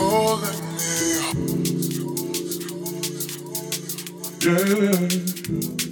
calling me. Yeah.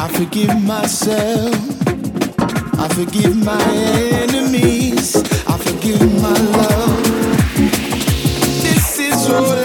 I forgive myself. I forgive my enemies. I forgive my love. This is all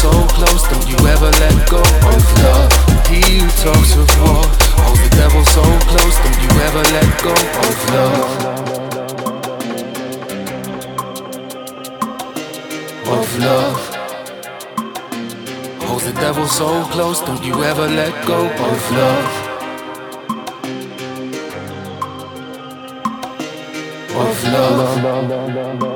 so close, don't you ever let go of love. He who talks of war holds the devil so close, don't you ever let go of love. Of love. Holds the devil so close, don't you ever let go of love. Of love.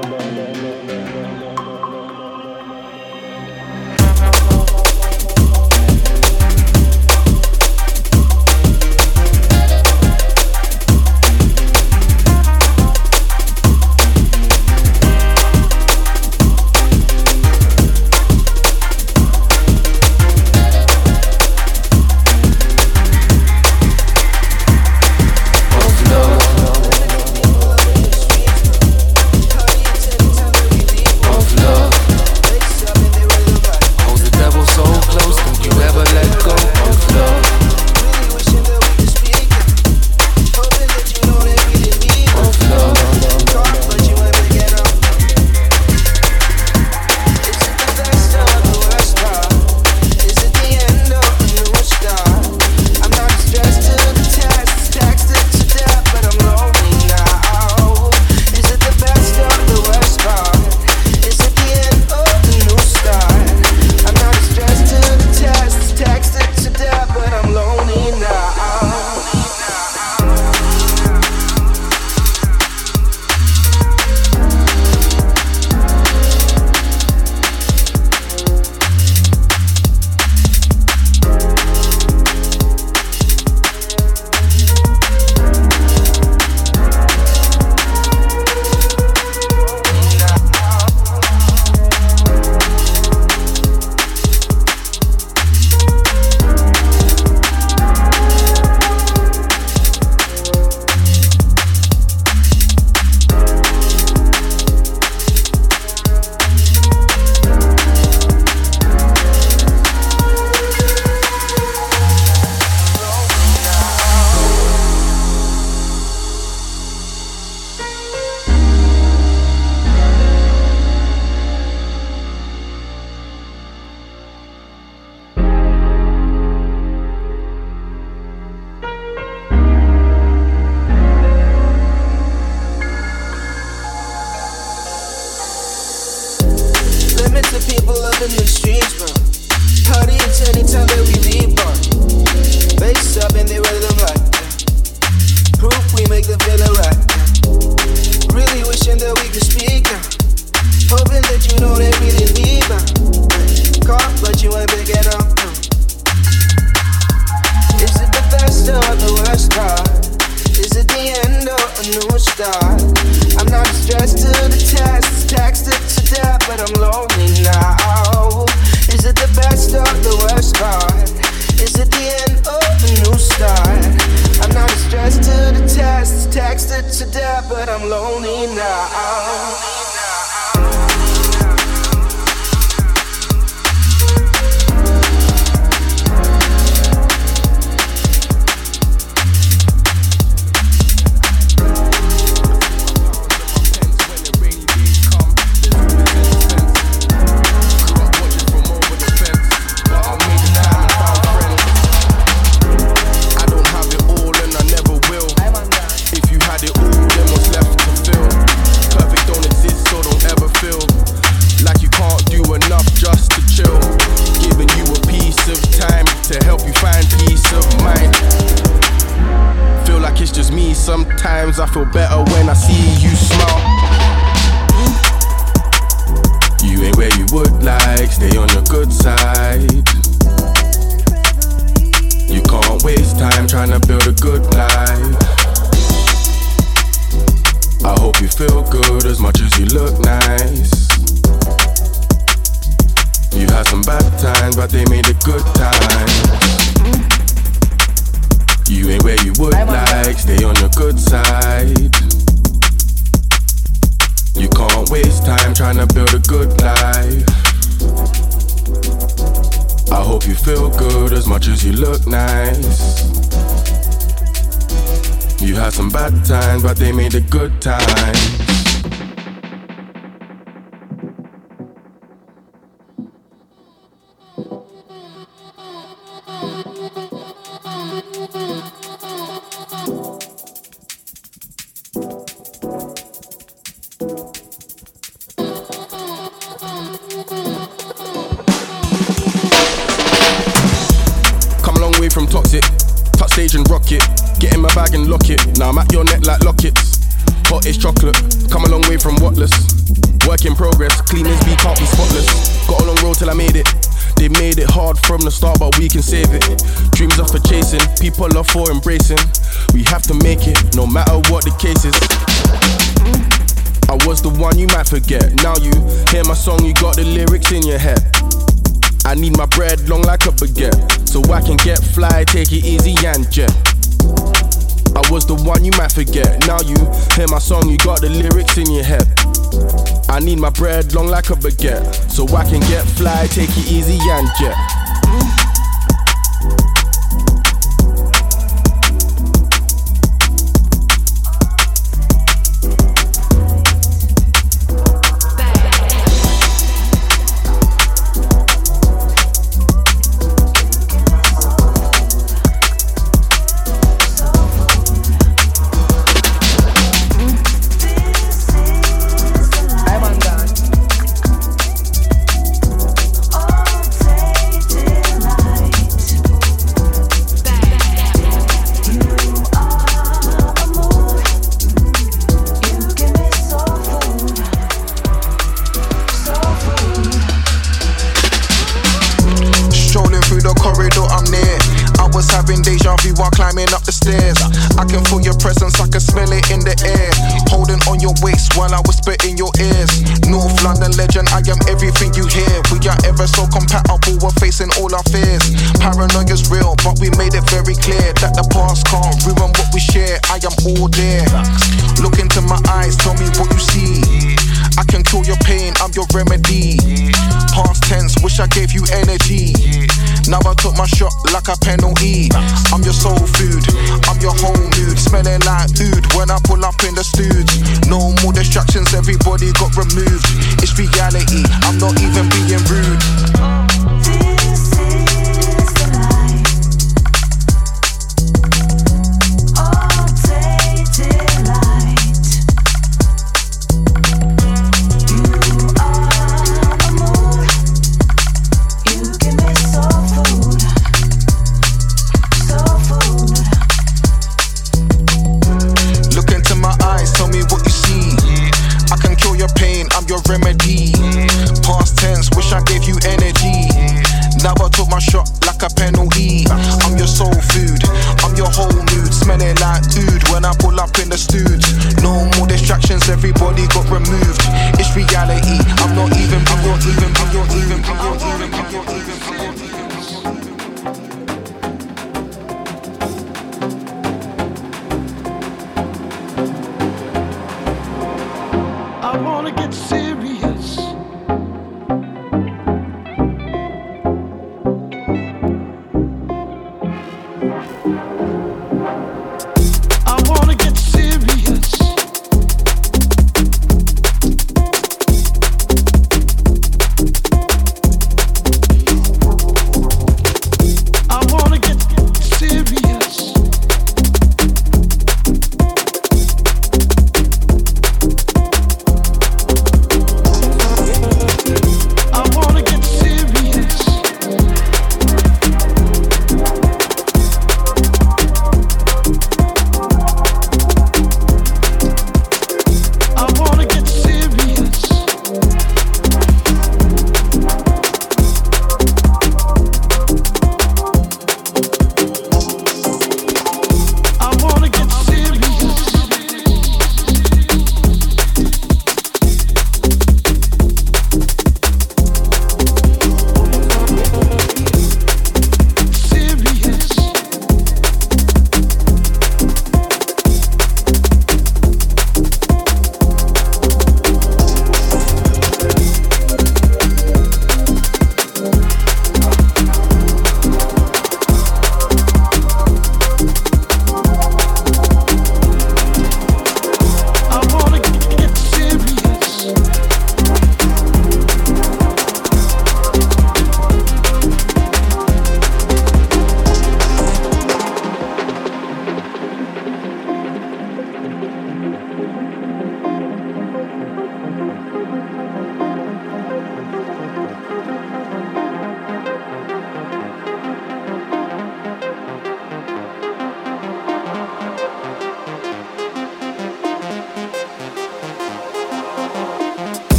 But they made it good times. You ain't where you would like, stay on your good side. You can't waste time trying to build a good life. I hope you feel good as much as you look nice. You had some bad times, but they made it good times. For embracing. We have to make it, no matter what the case is. I was the one you might forget. Now you hear my song, you got the lyrics in your head. I need my bread long like a baguette, so I can get fly, take it easy and jet. I was the one you might forget. Now you hear my song, you got the lyrics in your head. I need my bread long like a baguette, so I can get fly, take it easy and jet. RV while climbing up the stairs. I can feel your presence, I can smell it in the air. Holding on your waist while I whisper in your ears. North London legend, I am everything you hear. We are ever so compatible, we're facing all our fears. Paranoia's real, but we made it very clear that the past can't ruin what we share. I am all there. Look into my eyes, tell me what you see. I can cure your pain, I'm your remedy. Past tense, wish I gave you energy. Now I took my shot like a penalty. I'm your soul food, I'm your whole mood. Smelling like food when I pull up in the stooge. No more distractions, everybody got removed. It's reality, I'm not even being rude.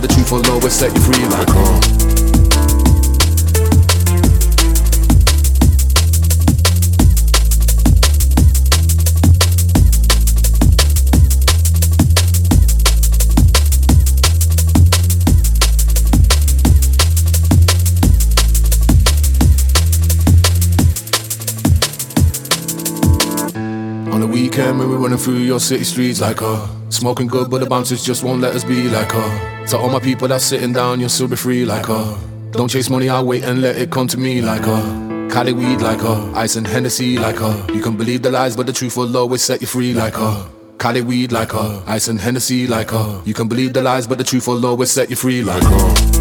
The truth will always set you free like uh. a weekend when we running through your city streets like her. Smoking good, but the bouncers just won't let us be like her. To all my people that's sitting down, you'll still be free like her. Don't chase money, I'll wait and let it come to me like her. Cali weed like her, ice and Hennessy like her. You can believe the lies, but the truth will always set you free like her. Cali weed like her, ice and Hennessy like her. You can believe the lies, but the truth will always set you free like her.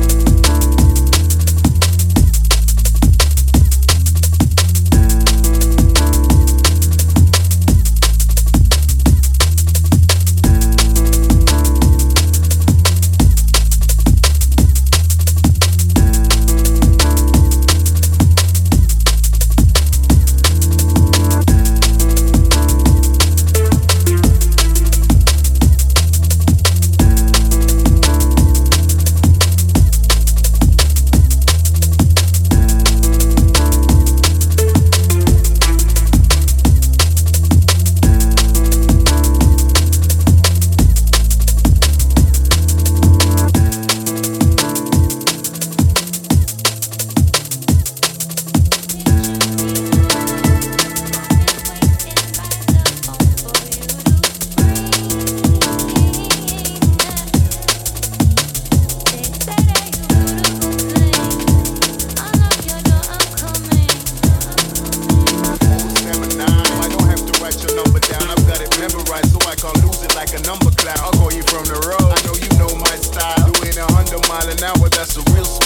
So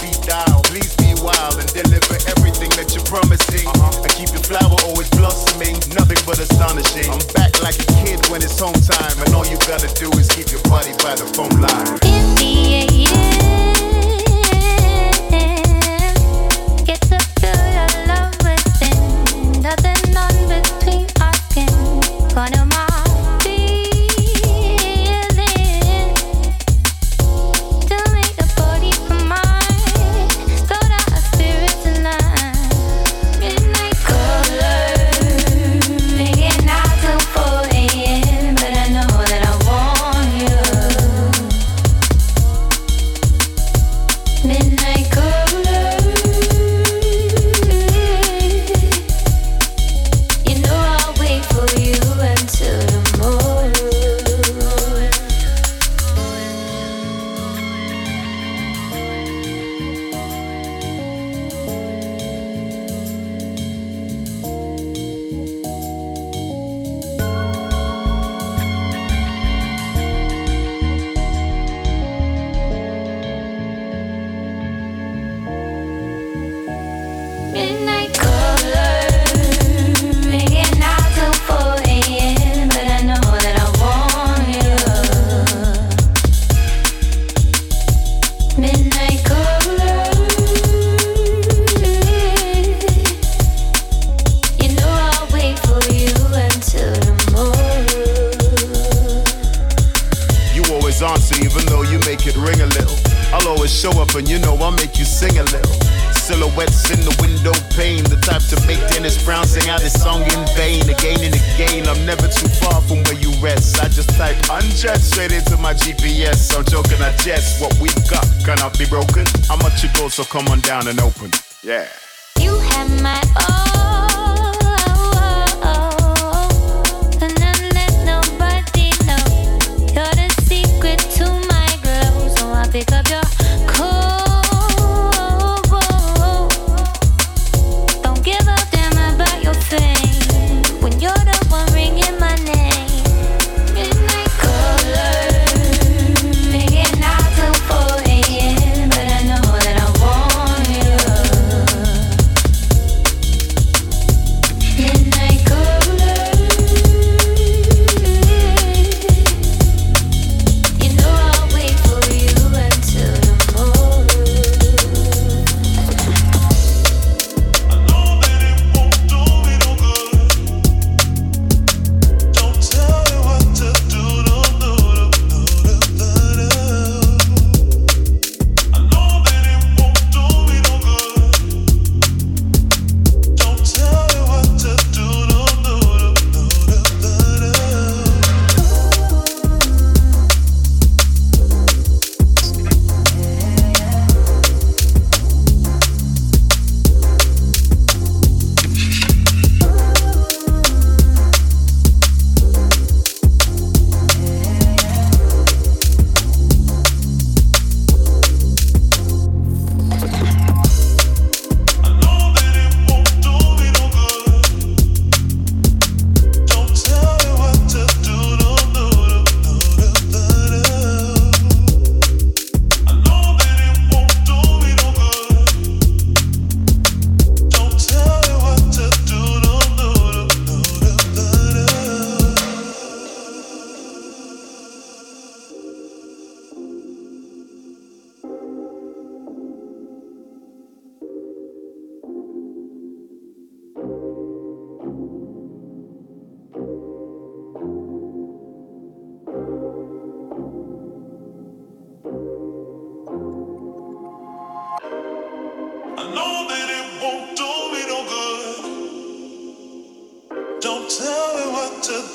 Don't tell me what to do.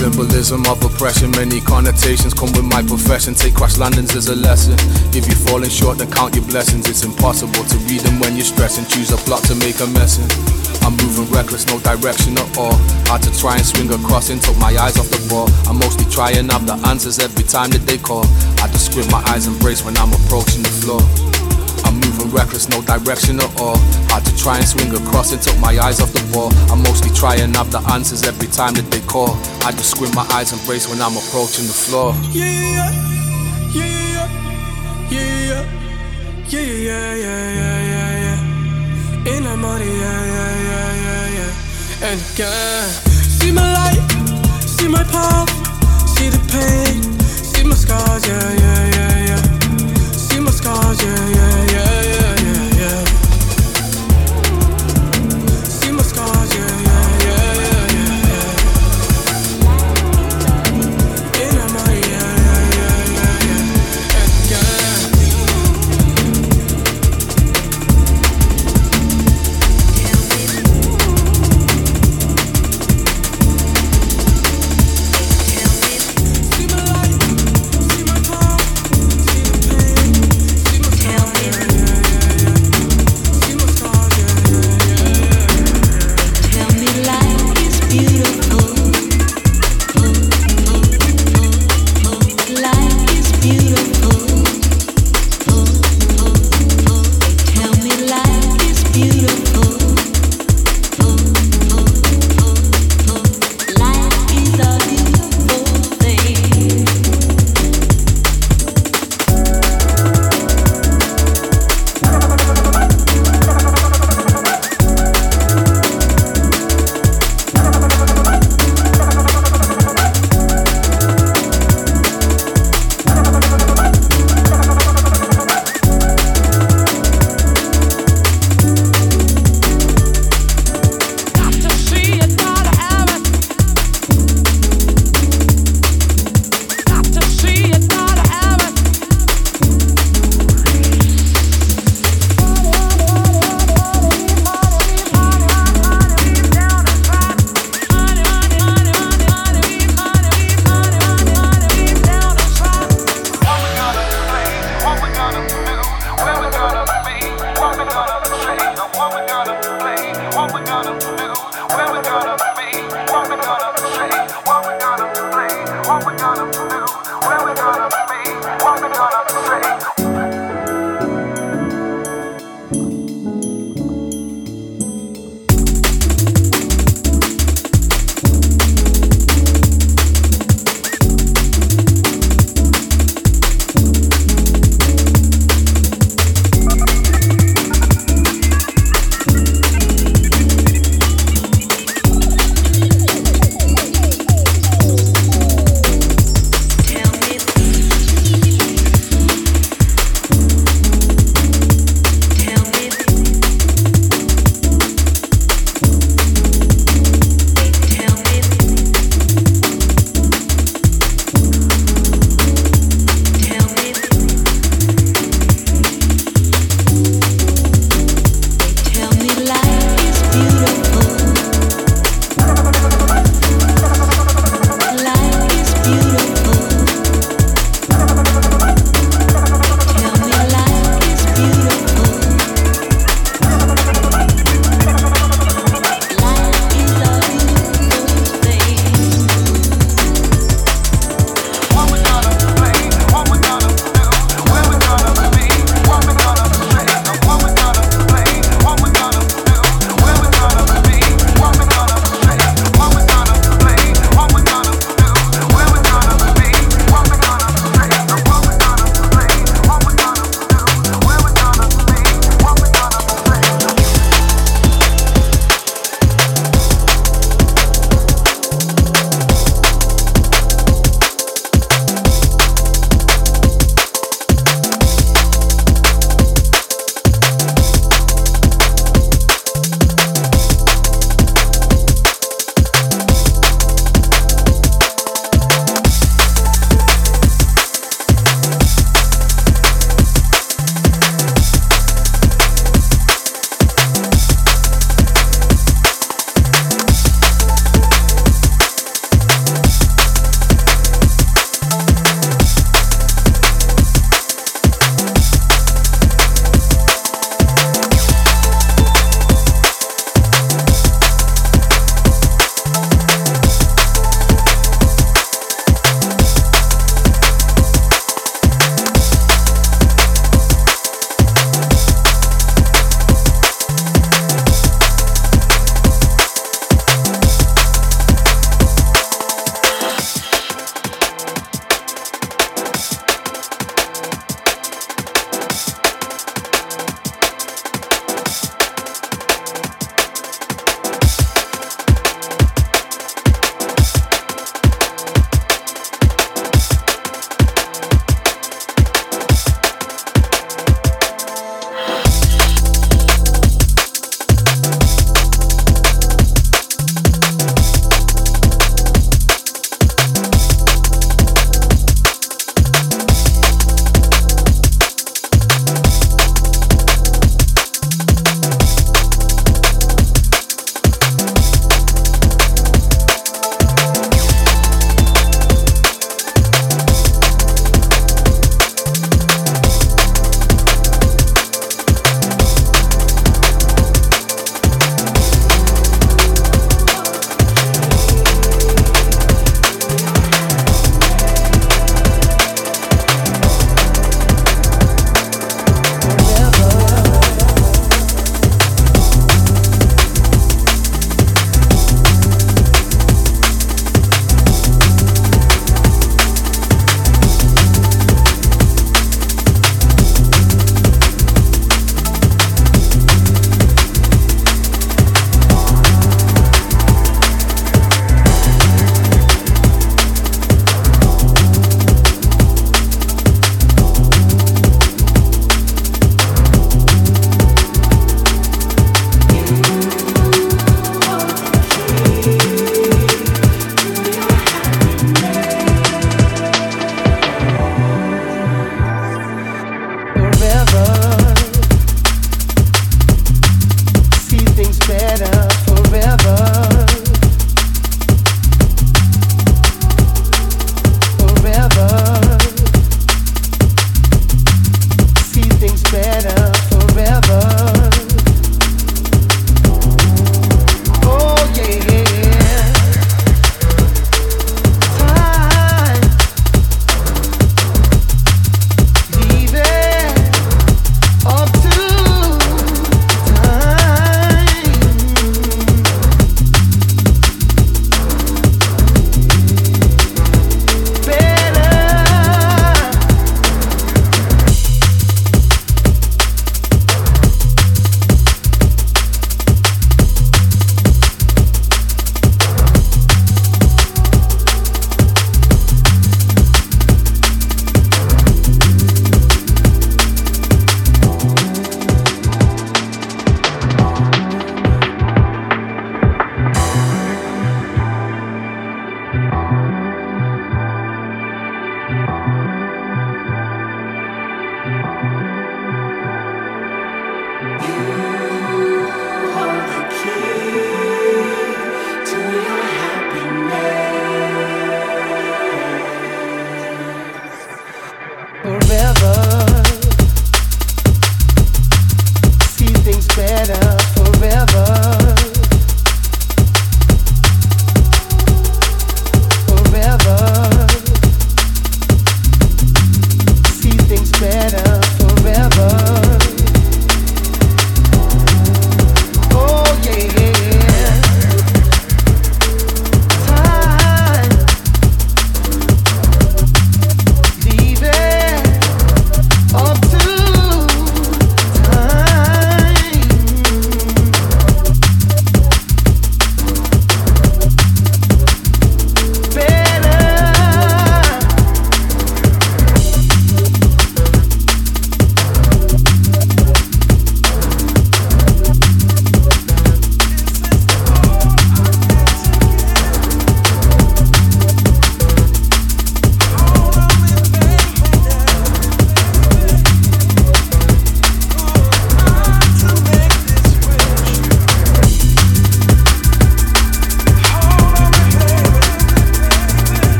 Symbolism of oppression. Many connotations come with my profession. Take crash landings as a lesson. If you're falling short, then count your blessings. It's impossible to read them when you're stressing. Choose a plot to make a mess in. I'm moving reckless, no direction at all. Hard to try and swing across and took my eyes off the ball. I'm mostly try and have the answers every time that they call. I just squint my eyes and brace when I'm approaching the floor. I'm moving reckless, no direction at all. Hard to try and swing across and took my eyes off the ball. I mostly try and have the answers every time that they call. I just squint my eyes and brace when I'm approaching the floor. Yeah, yeah, yeah, yeah, yeah, yeah, yeah, yeah, yeah, yeah. In the money, yeah, yeah, yeah, yeah, yeah. And again, see my light, see my path, see the pain, see my scars, yeah, yeah, yeah, yeah. See my scars, yeah, yeah, yeah.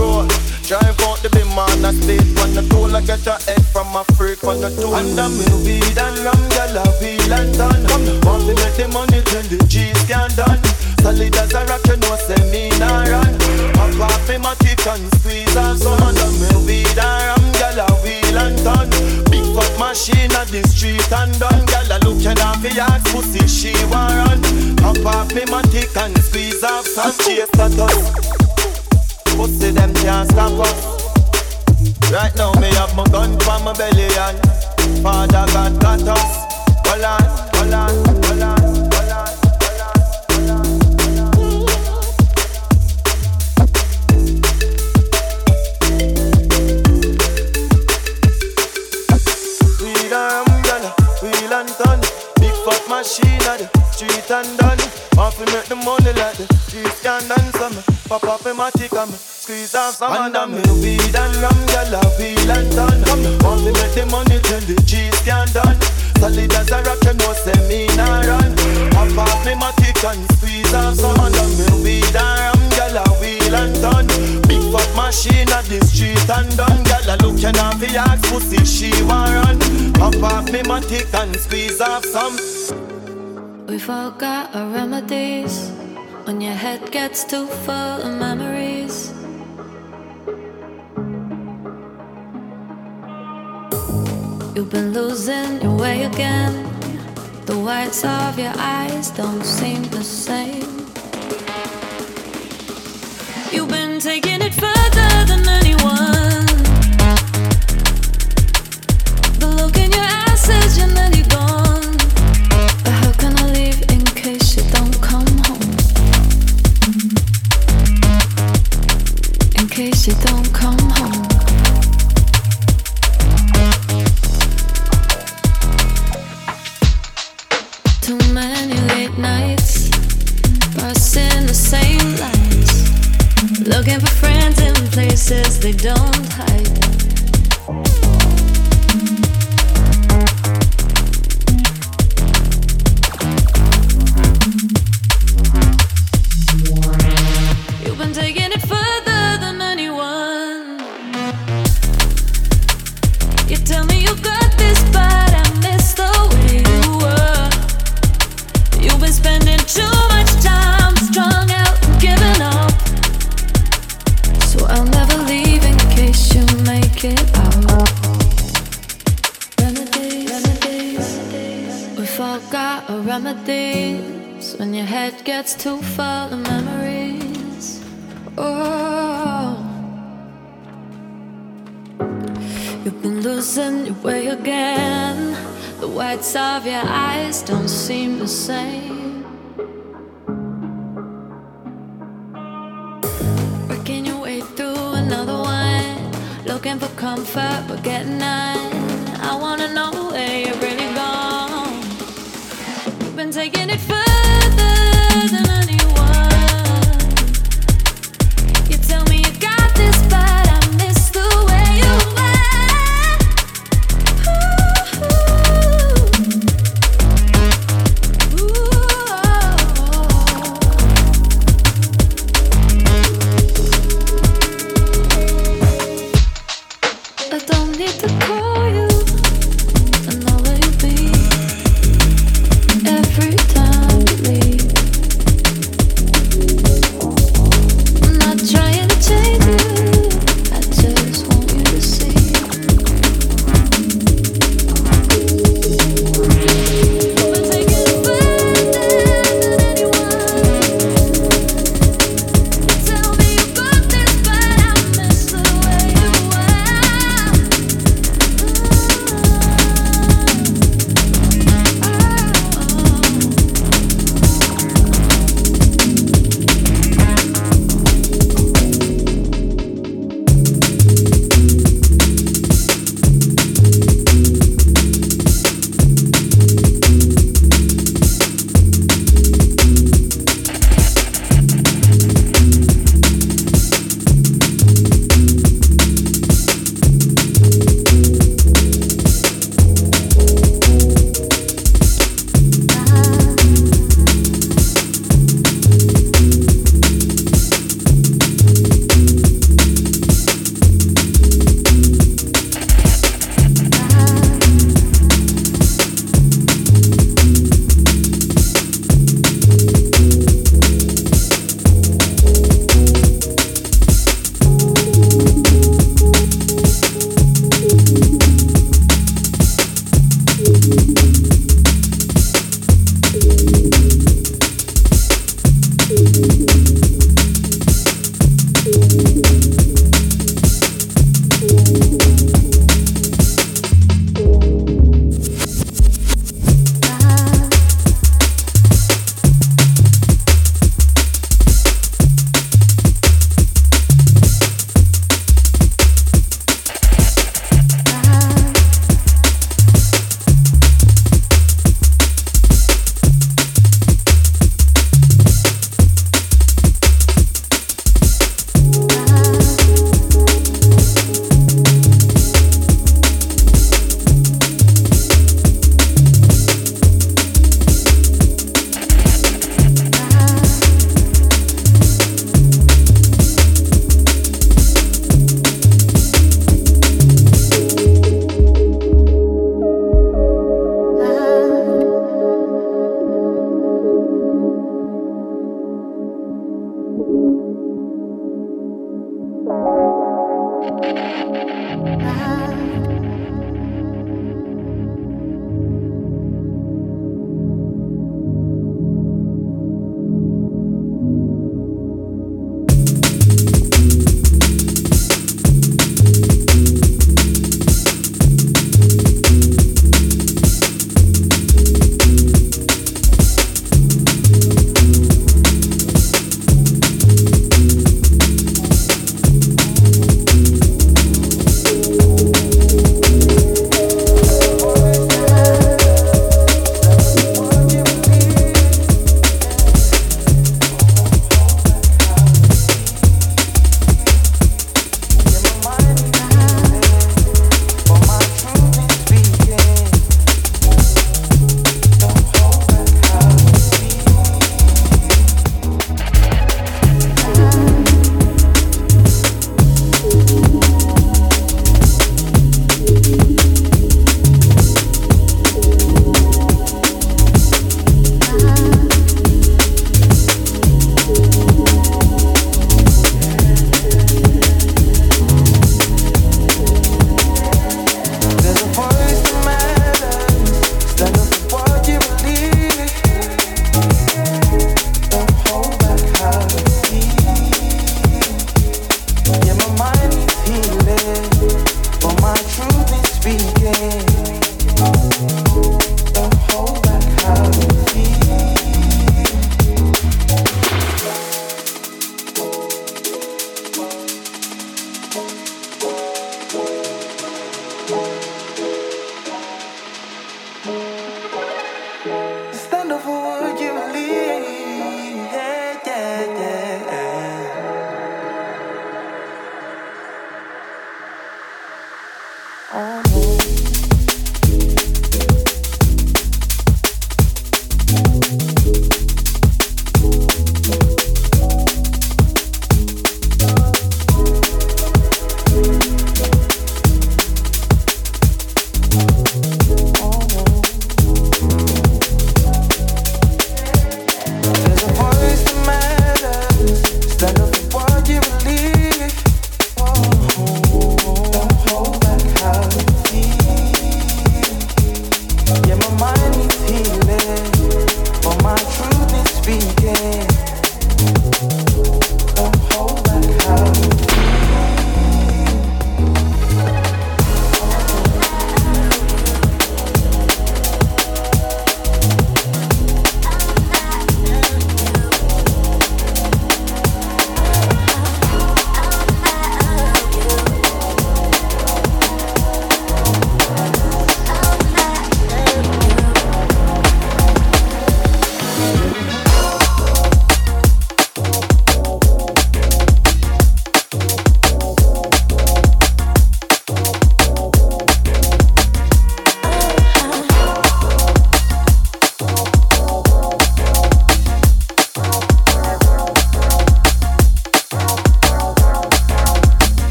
Roll. Drive out the beam on a state on the toll. I get her head from a freak on the tool. And I'm in weed and rum, girl, I wheel and done. Want to make the money till the G's can done. Solid as a rock, you know, say me nah run. Pop off me my teeth and squeeze off some. And I'm in weed and rum, girl, I wheel and done. Big fuck machine on the street and done. Girl, I look at her for ask pussy, she want run. Pop off me my teeth and squeeze off some. Chase that us. Pussy them can't stop us. Right now me have my gun for my belly and Father God got us. Hold on, hold on, hold on, hold on. And turn, big fat machine at the street and done. Off we make the money like the streets can dance on me. Pop up in my tick and me squeeze off some and of me weed and rum, gyal a wheel and turn. Off we make the money till the G's can done. Solid as a rock, you know say me nah run. Pop off me my tick and squeeze off some and of me weed and rum, gyal a wheel and turn. Big fat machine at the street and done. Gyal a looking off the axe pussy, she want run. Pop off me my tick and squeeze off some. We forgot our remedies when your head gets too full of memories. You've been losing your way again. The whites of your eyes don't seem the same. You've been taking it further than anyone. Looking for friends in places they don't hide. Head gets too full of memories. Oh, you've been losing your way again. The whites of your eyes don't seem the same. Working your way through another one, looking for comfort but getting none.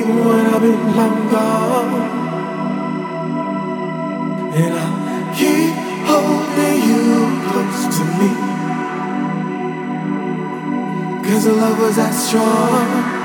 When I've been long gone. And I keep holding you close to me. Cause the love was that strong.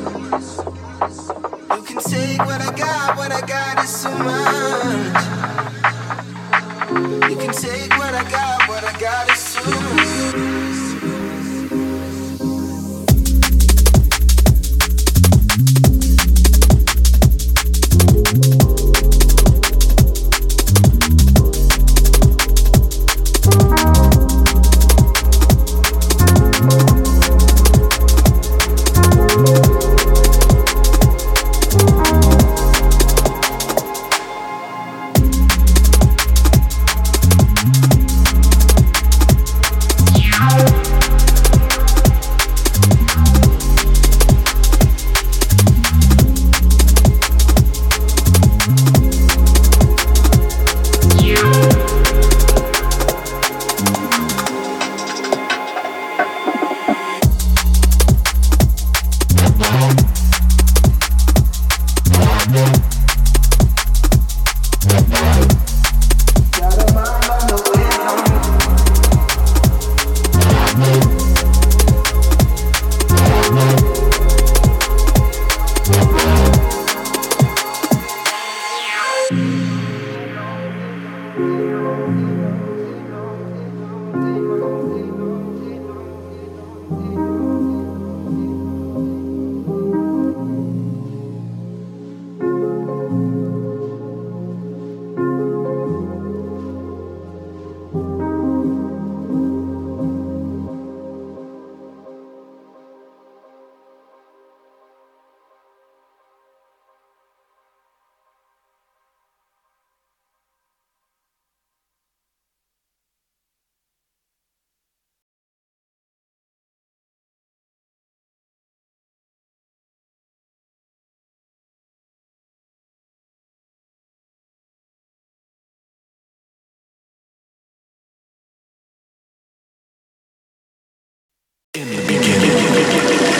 You can take what I got, what I got is so much.